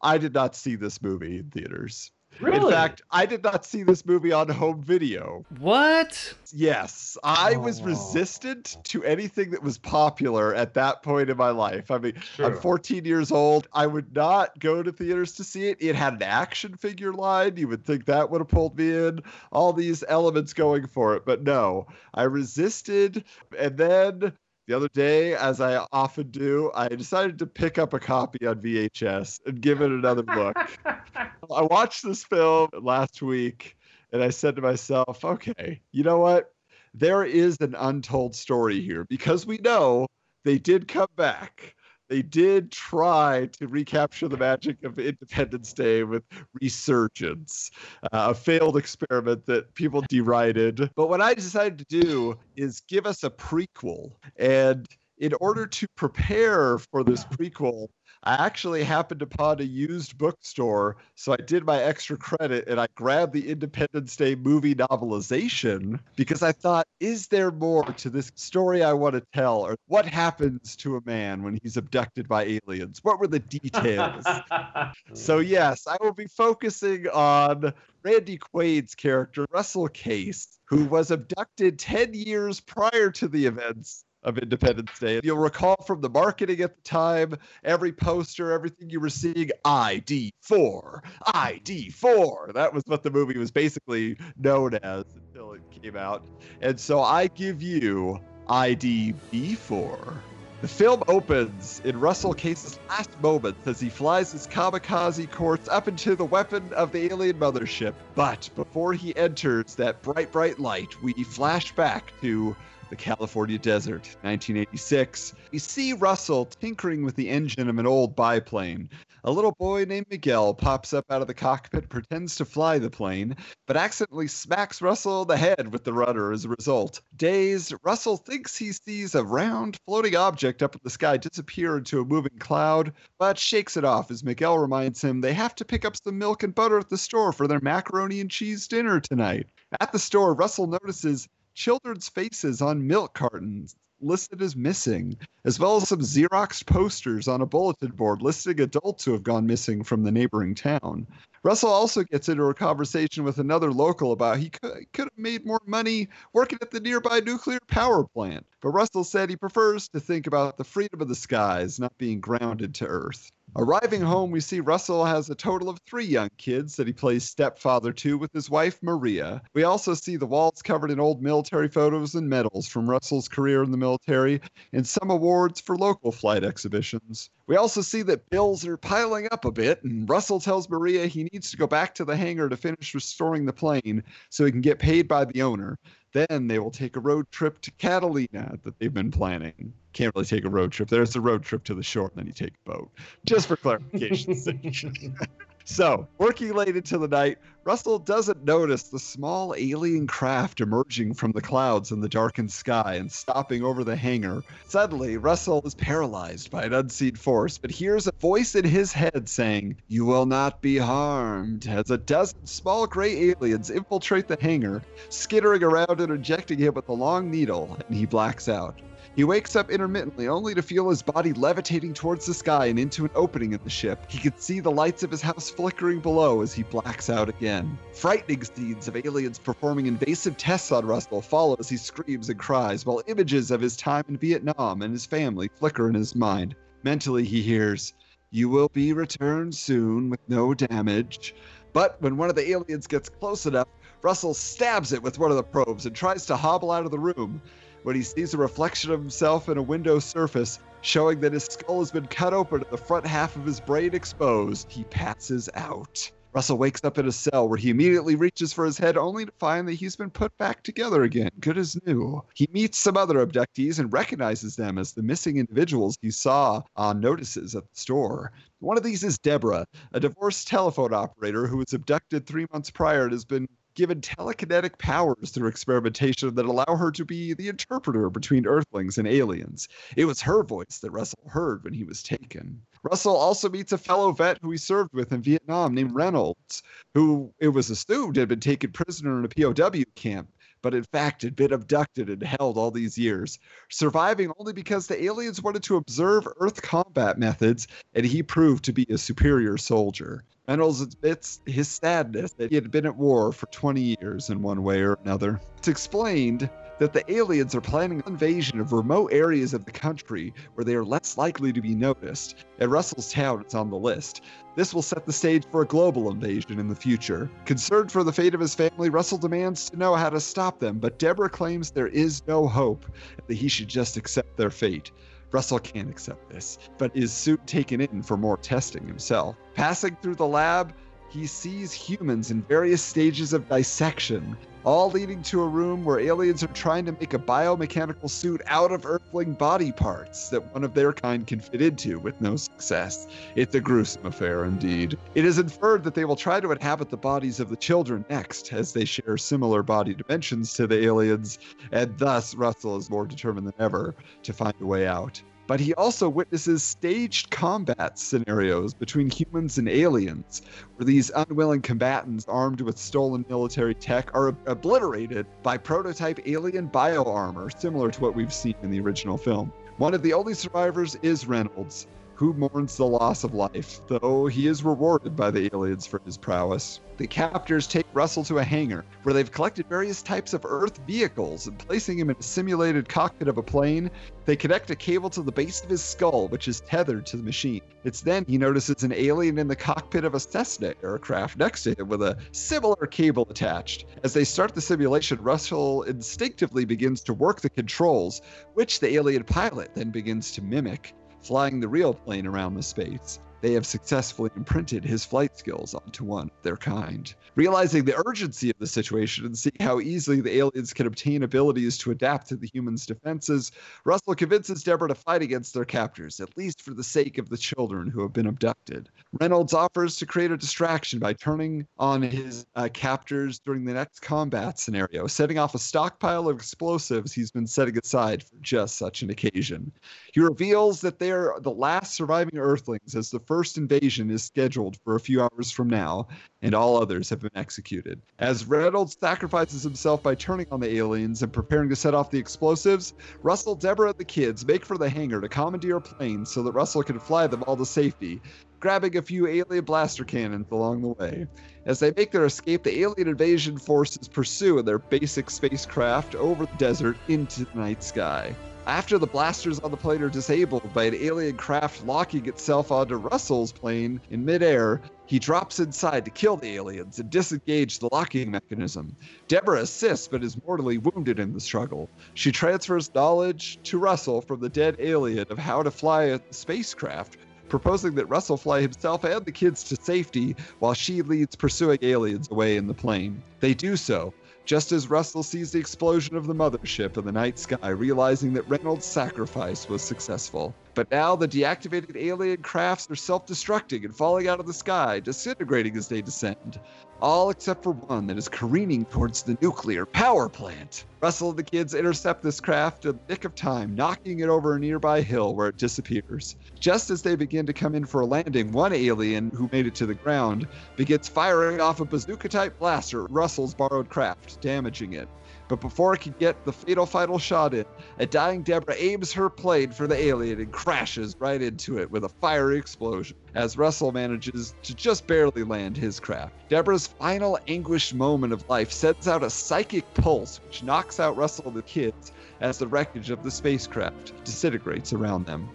I did not see this movie in theaters. Really? In fact, I did not see this movie on home video. What? Yes, I Oh. was resistant to anything that was popular at that point in my life. I mean, I'm 14 years old. I would not go to theaters to see it. It had an action figure line. You would think that would have pulled me in. All these elements going for it. But no, I resisted. And then the other day, as I often do, I decided to pick up a copy on VHS and give it another look. I watched this film last week and I said to myself, okay, you know what? There is an untold story here because we know they did come back. They did try to recapture the magic of Independence Day with Resurgence, uh, a failed experiment that people derided. But what I decided to do is give us a prequel. And in order mm. to prepare for this prequel, I actually happened upon a used bookstore. So I did my extra credit and I grabbed the Independence Day movie novelization because I thought, is there more to this story I want to tell? Or what happens to a man when he's abducted by aliens? What were the details? so, yes, I will be focusing on Randy Quaid's character, Russell Case, who was abducted 10 years prior to the events of Independence Day. You'll recall from the marketing at the time, every poster, everything you were seeing, ID4, ID4. That was what the movie was basically known as until it came out. And so I give you IDB4. The film opens in Russell Case's last moments as he flies his kamikaze course up into the weapon of the alien mothership. But before he enters that bright, bright light, we flash back to the California desert, 1986. We see Russell tinkering with the engine of an old biplane. A little boy named Miguel pops up out of the cockpit, pretends to fly the plane, but accidentally smacks Russell in the head with the rudder as a result. Dazed, Russell thinks he sees a round, floating object up in the sky disappear into a moving cloud, but shakes it off as Miguel reminds him they have to pick up some milk and butter at the store for their macaroni and cheese dinner tonight. At the store, Russell notices children's faces on milk cartons listed as missing, as well as some Xerox posters on a bulletin board listing adults who have gone missing from the neighboring town. Russell also gets into a conversation with another local about he could, could have made more money working at the nearby nuclear power plant. But Russell said he prefers to think about the freedom of the skies, not being grounded to Earth. Arriving home, we see Russell has a total of three young kids that he plays stepfather to with his wife, Maria. We also see the walls covered in old military photos and medals from Russell's career in the military and some awards for local flight exhibitions. We also see that bills are piling up a bit, and Russell tells Maria he needs to go back to the hangar to finish restoring the plane so he can get paid by the owner. Then they will take a road trip to Catalina that they've been planning. Can't really take a road trip. There's a road trip to the shore, and then you take a boat. Just for clarification's sake. So, working late into the night, Russell doesn't notice the small alien craft emerging from the clouds in the darkened sky and stopping over the hangar. Suddenly, Russell is paralyzed by an unseen force, but hears a voice in his head saying, You will not be harmed, as a dozen small gray aliens infiltrate the hangar, skittering around and injecting him with a long needle, and he blacks out. He wakes up intermittently only to feel his body levitating towards the sky and into an opening in the ship. He can see the lights of his house flickering below as he blacks out again. Frightening scenes of aliens performing invasive tests on Russell follow as he screams and cries, while images of his time in Vietnam and his family flicker in his mind. Mentally, he hears, You will be returned soon with no damage. But when one of the aliens gets close enough, Russell stabs it with one of the probes and tries to hobble out of the room when he sees a reflection of himself in a window surface, showing that his skull has been cut open and the front half of his brain exposed. He passes out. Russell wakes up in a cell where he immediately reaches for his head only to find that he's been put back together again, good as new. He meets some other abductees and recognizes them as the missing individuals he saw on notices at the store. One of these is Deborah, a divorced telephone operator who was abducted three months prior and has been given telekinetic powers through experimentation that allow her to be the interpreter between Earthlings and aliens. It was her voice that Russell heard when he was taken. Russell also meets a fellow vet who he served with in Vietnam named Reynolds, who it was assumed had been taken prisoner in a POW camp but in fact had been abducted and held all these years, surviving only because the aliens wanted to observe Earth combat methods, and he proved to be a superior soldier. Reynolds admits his sadness that he had been at war for 20 years in one way or another. It's explained that the aliens are planning an invasion of remote areas of the country where they are less likely to be noticed, and Russell's town is on the list. This will set the stage for a global invasion in the future. Concerned for the fate of his family, Russell demands to know how to stop them, but Deborah claims there is no hope, that he should just accept their fate. Russell can't accept this, but is soon taken in for more testing himself. Passing through the lab, he sees humans in various stages of dissection, all leading to a room where aliens are trying to make a biomechanical suit out of Earthling body parts that one of their kind can fit into with no success. It's a gruesome affair indeed. It is inferred that they will try to inhabit the bodies of the children next, as they share similar body dimensions to the aliens, and thus Russell is more determined than ever to find a way out but he also witnesses staged combat scenarios between humans and aliens, where these unwilling combatants armed with stolen military tech are ob- obliterated by prototype alien bioarmor, similar to what we've seen in the original film. One of the only survivors is Reynolds, who mourns the loss of life, though he is rewarded by the aliens for his prowess. The captors take Russell to a hangar where they've collected various types of Earth vehicles and placing him in a simulated cockpit of a plane, they connect a cable to the base of his skull, which is tethered to the machine. It's then he notices an alien in the cockpit of a Cessna aircraft next to him with a similar cable attached. As they start the simulation, Russell instinctively begins to work the controls, which the alien pilot then begins to mimic flying the real plane around the space. They have successfully imprinted his flight skills onto one of their kind. Realizing the urgency of the situation and seeing how easily the aliens can obtain abilities to adapt to the humans' defenses, Russell convinces Deborah to fight against their captors, at least for the sake of the children who have been abducted. Reynolds offers to create a distraction by turning on his uh, captors during the next combat scenario, setting off a stockpile of explosives he's been setting aside for just such an occasion. He reveals that they are the last surviving Earthlings as the first invasion is scheduled for a few hours from now, and all others have been executed. As Reynolds sacrifices himself by turning on the aliens and preparing to set off the explosives, Russell, Deborah, and the kids make for the hangar to commandeer a plane so that Russell can fly them all to safety, grabbing a few alien blaster cannons along the way. As they make their escape, the alien invasion forces pursue in their basic spacecraft over the desert into the night sky. After the blasters on the plane are disabled by an alien craft locking itself onto Russell's plane in midair, he drops inside to kill the aliens and disengage the locking mechanism. Deborah assists but is mortally wounded in the struggle. She transfers knowledge to Russell from the dead alien of how to fly a spacecraft, proposing that Russell fly himself and the kids to safety while she leads pursuing aliens away in the plane. They do so, just as Russell sees the explosion of the mothership in the night sky, realizing that Reynolds' sacrifice was successful. But now the deactivated alien crafts are self destructing and falling out of the sky, disintegrating as they descend. All except for one that is careening towards the nuclear power plant. Russell and the kids intercept this craft in the nick of time, knocking it over a nearby hill where it disappears. Just as they begin to come in for a landing, one alien who made it to the ground begins firing off a bazooka type blaster at Russell's borrowed craft, damaging it. But before it can get the fatal final shot in, a dying Deborah aims her plane for the alien and crashes right into it with a fiery explosion, as Russell manages to just barely land his craft. Deborah's final anguished moment of life sends out a psychic pulse which knocks out Russell and the kids as the wreckage of the spacecraft disintegrates around them.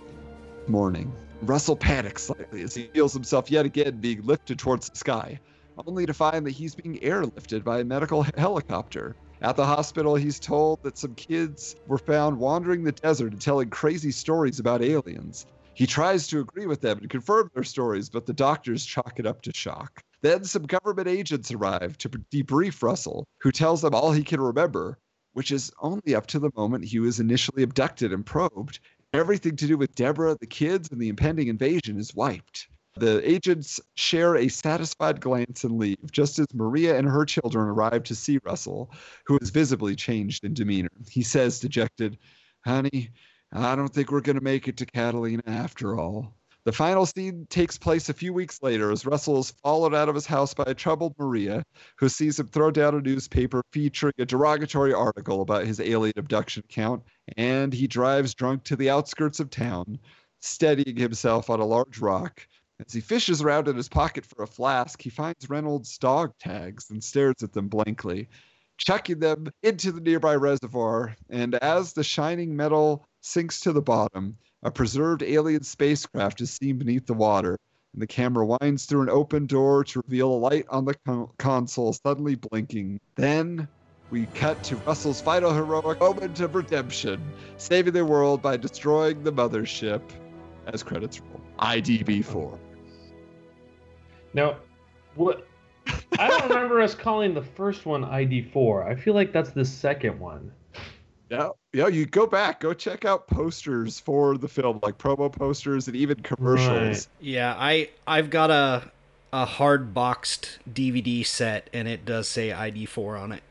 Morning. Russell panics slightly as he feels himself yet again being lifted towards the sky, only to find that he's being airlifted by a medical helicopter. At the hospital, he's told that some kids were found wandering the desert and telling crazy stories about aliens. He tries to agree with them and confirm their stories, but the doctors chalk it up to shock. Then some government agents arrive to debrief Russell, who tells them all he can remember, which is only up to the moment he was initially abducted and probed. Everything to do with Deborah, the kids, and the impending invasion is wiped. The agents share a satisfied glance and leave, just as Maria and her children arrive to see Russell, who is visibly changed in demeanor. He says, dejected, Honey, I don't think we're going to make it to Catalina after all. The final scene takes place a few weeks later as Russell is followed out of his house by a troubled Maria, who sees him throw down a newspaper featuring a derogatory article about his alien abduction account, and he drives drunk to the outskirts of town, steadying himself on a large rock. As he fishes around in his pocket for a flask, he finds Reynolds' dog tags and stares at them blankly, chucking them into the nearby reservoir. And as the shining metal sinks to the bottom, a preserved alien spacecraft is seen beneath the water, and the camera winds through an open door to reveal a light on the con- console suddenly blinking. Then we cut to Russell's final heroic moment of redemption, saving the world by destroying the mothership. As credits roll. IDB 4. Now, what I don't remember us calling the first one ID4. I feel like that's the second one. Yeah, yeah. You go back, go check out posters for the film, like promo posters and even commercials. Yeah, I I've got a a hard boxed DVD set, and it does say ID4 on it.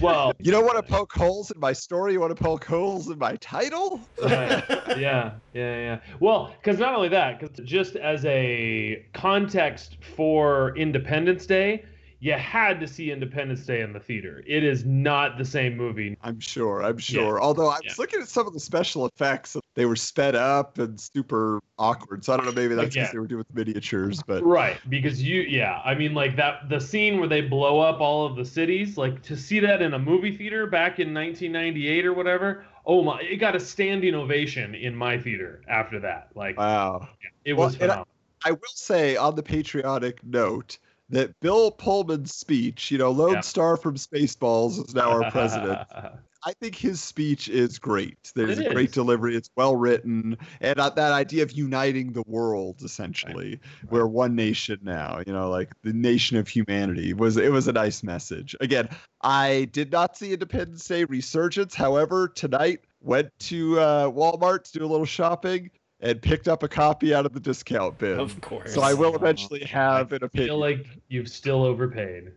Well, You don't want to poke holes in my story. You want to poke holes in my title. right. yeah, yeah, yeah. Well, because not only that, because just as a context for Independence Day, you had to see Independence Day in the theater. It is not the same movie. I'm sure. I'm sure. Although I was Yeah. looking at some of the special effects, they were sped up and super awkward. So I don't know. Maybe that's because Again. they were doing with miniatures, but Right, because you, yeah, I mean, like that, the scene where they blow up all of the cities, like to see that in a movie theater back in 1998 or whatever. Oh my, it got a standing ovation in my theater after that. Like, wow. it was I- I will say on the patriotic note that Bill Pullman's speech, you know, Lone Yeah. Star from Spaceballs is now our president. I think his speech is great. There's It a great is. delivery. It's well written, and uh, that idea of uniting the world, essentially, we're one nation now. You know, like the nation of humanity was. It was a nice message. Again, I did not see Independence Day resurgence. However, tonight went to uh, Walmart to do a little shopping and picked up a copy out of the discount bin. Of course. So I will eventually have an I opinion. feel like you've still overpaid.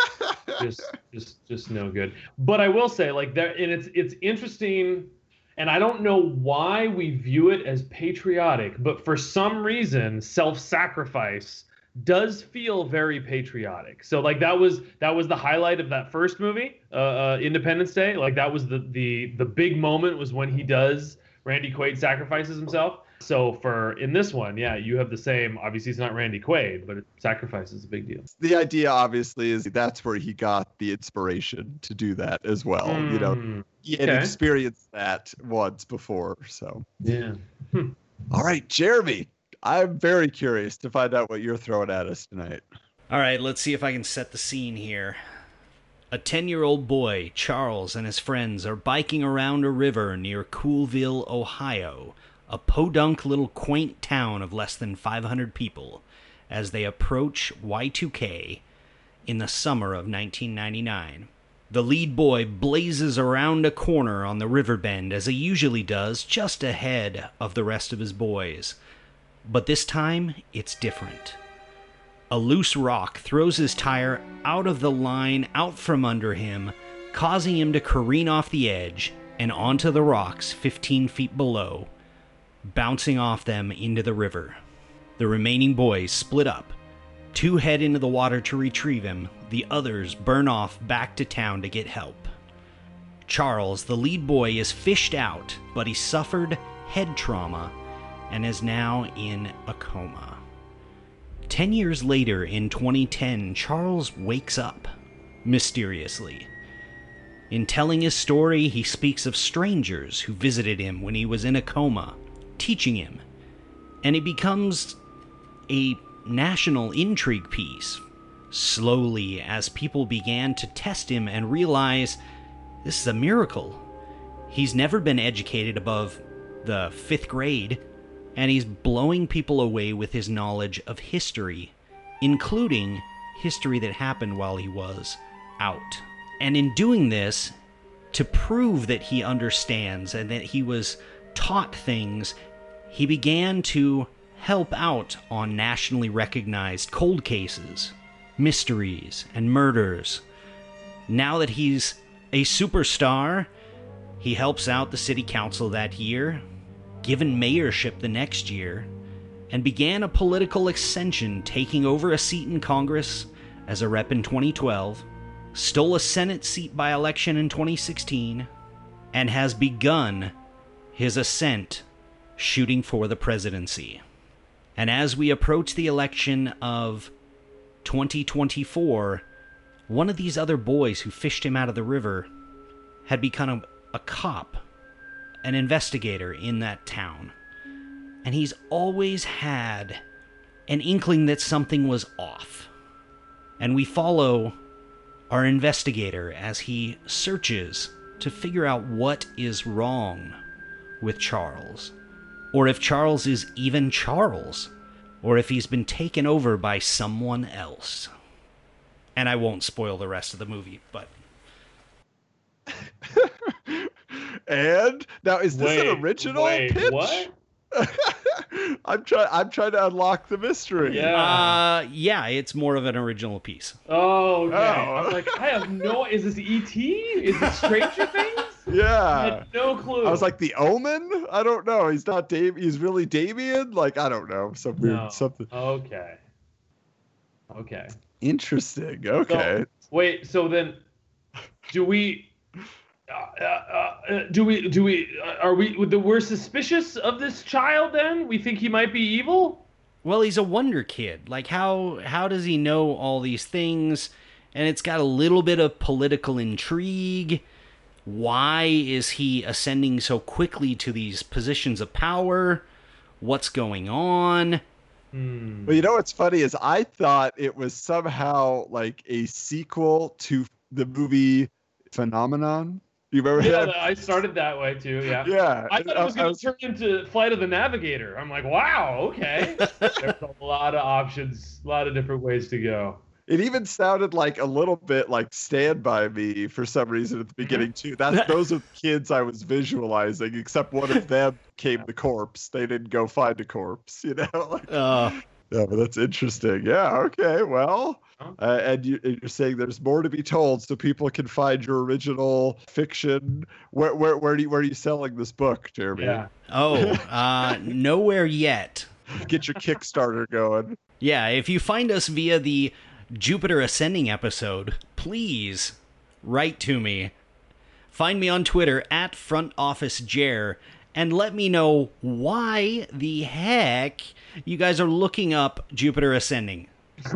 just, just, just no good. But I will say, like there, and it's it's interesting, and I don't know why we view it as patriotic, but for some reason, self-sacrifice does feel very patriotic. So like that was that was the highlight of that first movie, uh, uh, Independence Day. Like that was the the the big moment was when he does Randy Quaid sacrifices himself. So for in this one, yeah, you have the same. Obviously, it's not Randy Quaid, but sacrifice is a big deal. the idea obviously is that's where he got the inspiration to do that as well. You know, Mm, he had okay. experienced that once before. So, yeah. all right, Jeremy, I'm very curious to find out what you're throwing at us tonight. All right, let's see if I can set the scene here. A 10 year old boy, Charles, and his friends are biking around a river near Coolville, Ohio, a podunk little quaint town of less than 500 people, as they approach Y2K in the summer of 1999. The lead boy blazes around a corner on the river bend as he usually does, just ahead of the rest of his boys. But this time, it's different. A loose rock throws his tire out of the line out from under him, causing him to careen off the edge and onto the rocks 15 feet below, bouncing off them into the river. The remaining boys split up. Two head into the water to retrieve him, the others burn off back to town to get help. Charles, the lead boy, is fished out, but he suffered head trauma and is now in a coma. Ten years later, in 2010, Charles wakes up mysteriously. In telling his story, he speaks of strangers who visited him when he was in a coma, teaching him, and it becomes a national intrigue piece. Slowly, as people began to test him and realize this is a miracle. He's never been educated above the fifth grade, and he's blowing people away with his knowledge of history, including history that happened while he was out. And in doing this, to prove that he understands and that he was taught things, he began to help out on nationally recognized cold cases, mysteries, and murders. Now that he's a superstar, he helps out the city council that year, given mayorship the next year, and began a political ascension, taking over a seat in Congress as a rep in 2012, stole a Senate seat by election in 2016, and has begun his ascent shooting for the presidency. And as we approach the election of 2024, one of these other boys who fished him out of the river had become a, a cop, an investigator in that town. And he's always had an inkling that something was off. And we follow our investigator as he searches to figure out what is wrong with Charles. Or if Charles is even Charles. Or if he's been taken over by someone else. and I won't spoil the rest of the movie. But and now is this Wait, an original wait, pitch? What? I'm trying. I'm trying to unlock the mystery. Yeah. uh, yeah, it's more of an original piece. Oh, okay. Oh. I'm like, I have no. Is this ET? Is it Stranger Things? I Yeah. had no clue. I was like the Omen. I don't know. He's not Dave. He's really Damien. Like I don't know. Some weird No. something okay. Okay. interesting. Okay. Wait. So then, do we? Uh, uh, uh, do we? Do we? Uh, are we? We're suspicious of this child. Then we think he might be evil. Well, he's a wonder kid. Like how how does he know all these things? And it's got a little bit of political intrigue. Why is he ascending so quickly to these positions of power? What's going on? Hmm. Well, you know what's funny is I thought it was somehow like a sequel to the movie Phenomenon. You remember Yeah, that? I started that way too. Yeah. Yeah. I thought it was going to turn into Flight of the Navigator. I'm like, wow, okay. There's a lot of options, a lot of different ways to go. It even sounded like a little bit like Stand By Me for some reason at the beginning too. That's those are the kids I was visualizing, except one of them came the corpse. They didn't go find a corpse, you know. Like, Uh, yeah, but that's interesting. Yeah. Okay. Well, uh, and you, and you're saying there's more to be told, so people can find your original fiction. Where where where, do you, where are you selling this book, Jeremy? Yeah. oh, uh, nowhere yet. Get your Kickstarter going. Yeah, if you find us via the Jupiter Ascending episode, please write to me. Find me on Twitter at Front Office Jer and let me know why the heck you guys are looking up Jupiter Ascending.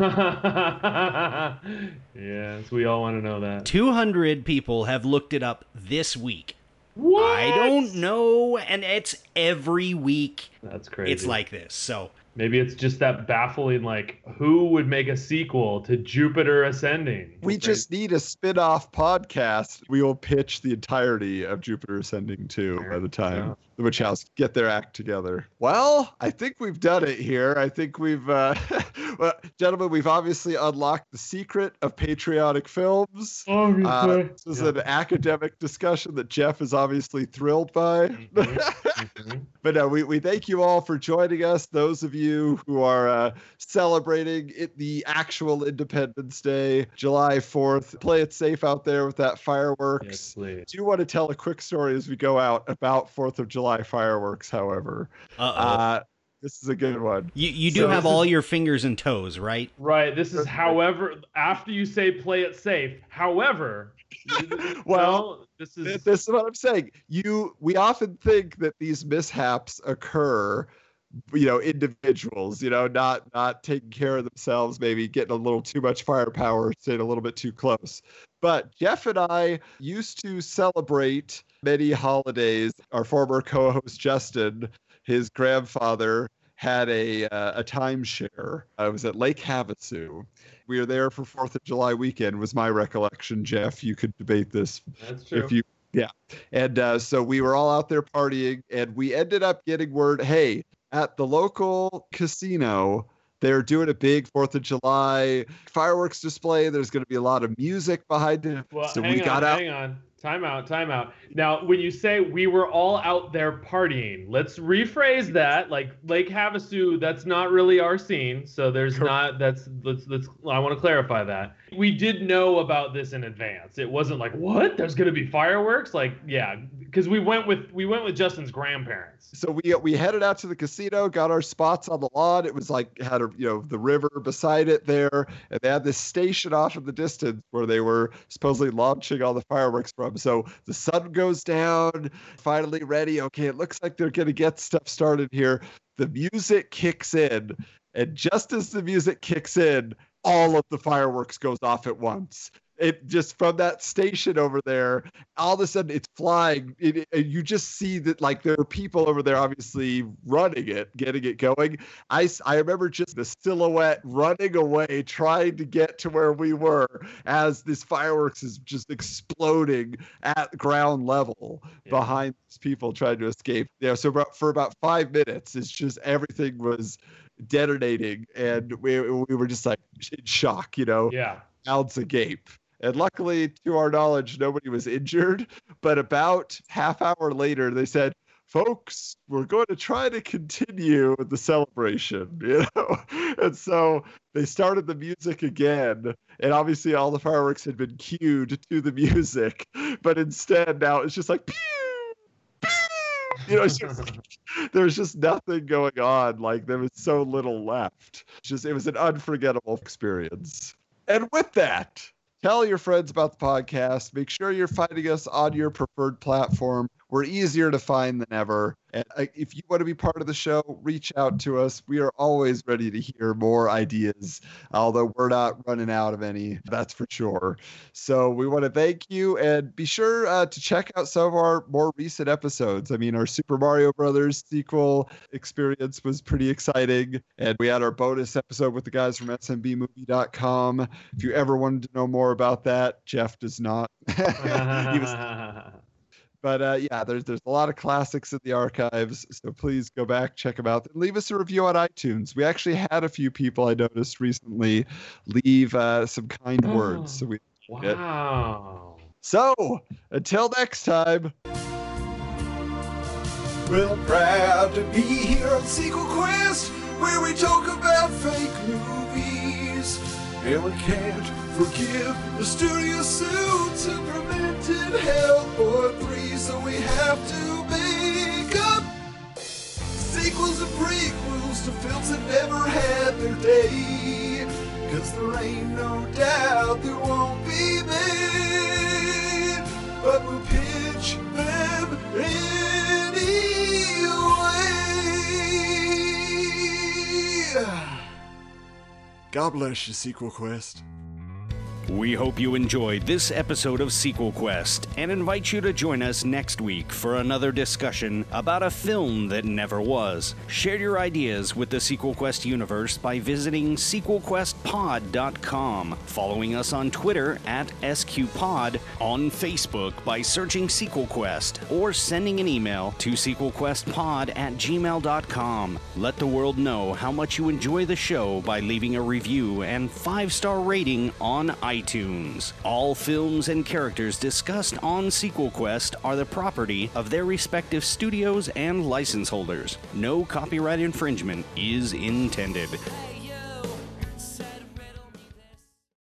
yes, we all want to know that. 200 people have looked it up this week. What? I don't know, and it's every week. That's crazy. It's like this. So maybe it's just that baffling. Like, who would make a sequel to Jupiter Ascending? We just need a spin-off podcast. We will pitch the entirety of Jupiter Ascending 2 by the time Yeah. The Wachowskis get their act together. Well, I think we've done it here. I think we've, uh, well, gentlemen, we've obviously unlocked the secret of patriotic films. Uh, this is an academic discussion that Jeff is obviously thrilled by. Mhm. But no, we, we thank you all for joining us. Those of you who are uh, celebrating it, the actual Independence Day, July 4th, play it safe out there with that Yes, fireworks. please. do want to tell a quick story as we go out about 4th of July fireworks, however. uh-oh. Uh, this is a good one. you, you do so have this is- all your fingers and toes, right? Right. This is however after you say play it safe. However, Well, no, this is This is what I'm saying. You, we often think that these mishaps occur, you know, individuals, you know, not not taking care of themselves, maybe getting a little too much firepower, staying a little bit too close. But Jeff and I used to celebrate many holidays. Our former co-host Justin, his grandfather had a uh, a timeshare. It was at Lake Havasu. We were there for Fourth of July weekend. Was my recollection, Jeff? You could debate this that's true. if you yeah and uh, so we were all out there partying and we ended up getting word hey at the local casino they're doing a big fourth of july fireworks display there's going to be a lot of music behind it well, so we on, got out hang on. Time out, time out. Now, when you say we were all out there partying, let's rephrase that. Like Lake Havasu, that's not really our scene. So there's Correct. not that's let's let's I want to clarify that. We did know about this in advance. It wasn't like, "What? There's going to be fireworks?" Like, yeah, cuz we went with we went with Justin's grandparents. so we uh, we headed out to the casino got our spots on the lawn it was like had a you know the river beside it there and they had this station off in the distance where they were supposedly launching all the fireworks from so the sun goes down finally ready okay it looks like they're going to get stuff started here the music kicks in and just as the music kicks in all of the fireworks goes off at once. It just from that station over there all of a sudden it's flying. It, it- and you just see that like there are people over there obviously running it getting it going. I, I remember just the silhouette running away trying to get to where we were as this fireworks is just exploding at ground level Yeah. behind these people trying to escape. Yeah so about, for about five minutes it's just everything was detonating and we, we were just like in shock you know Yeah. mouths agape. And luckily, to our knowledge, nobody was injured. But about half hour later, they said, folks, we're going to try to continue the celebration, you know? And so they started the music again. And obviously, all the fireworks had been cued to the music. But instead, now it's just like, pew, pew. You know, just, there's just nothing going on. Like, there was so little left. Just, it was an unforgettable experience. And with that, tell your friends about the podcast. Make sure you're finding us on your preferred platform. We're easier to find than ever. And uh, if you want to be part of the show, reach out to us. We are always ready to hear more ideas, although we're not running out of any, that's for sure. So we want to thank you and be sure uh, to check out some of our more recent episodes. I mean, our Super Mario Brothers sequel experience was pretty exciting. And we had our bonus episode with the guys from SMBmovie.com. If you ever wanted to know more about that, Jeff does not. he was but uh, yeah, there's there's a lot of classics in the archives, so please go back, check them out, and leave us a review on iTunes. We actually had a few people I noticed recently leave uh, some kind words, so we wow. So until next time. Well, I'm proud to be here on Sequel Quest, where we talk about fake movies. And we can't forgive the studio suits who prevented Hellboy 3, so we have to make up sequels and prequels to films that never had their day. Cause there ain't no doubt there won't be made, but we'll pitch them anyway. God bless you, Sequel Quest. We hope you enjoyed this episode of Sequel Quest and invite you to join us next week for another discussion about a film that never was. Share your ideas with the Sequel Quest universe by visiting sequelquestpod.com, following us on Twitter at SQPod, on Facebook by searching Sequel Quest, or sending an email to sequelquestpod at gmail.com. Let the world know how much you enjoy the show by leaving a review and five star rating on iTunes. All films and characters discussed on Sequel Quest are the property of their respective studios and license holders. No copyright infringement is intended.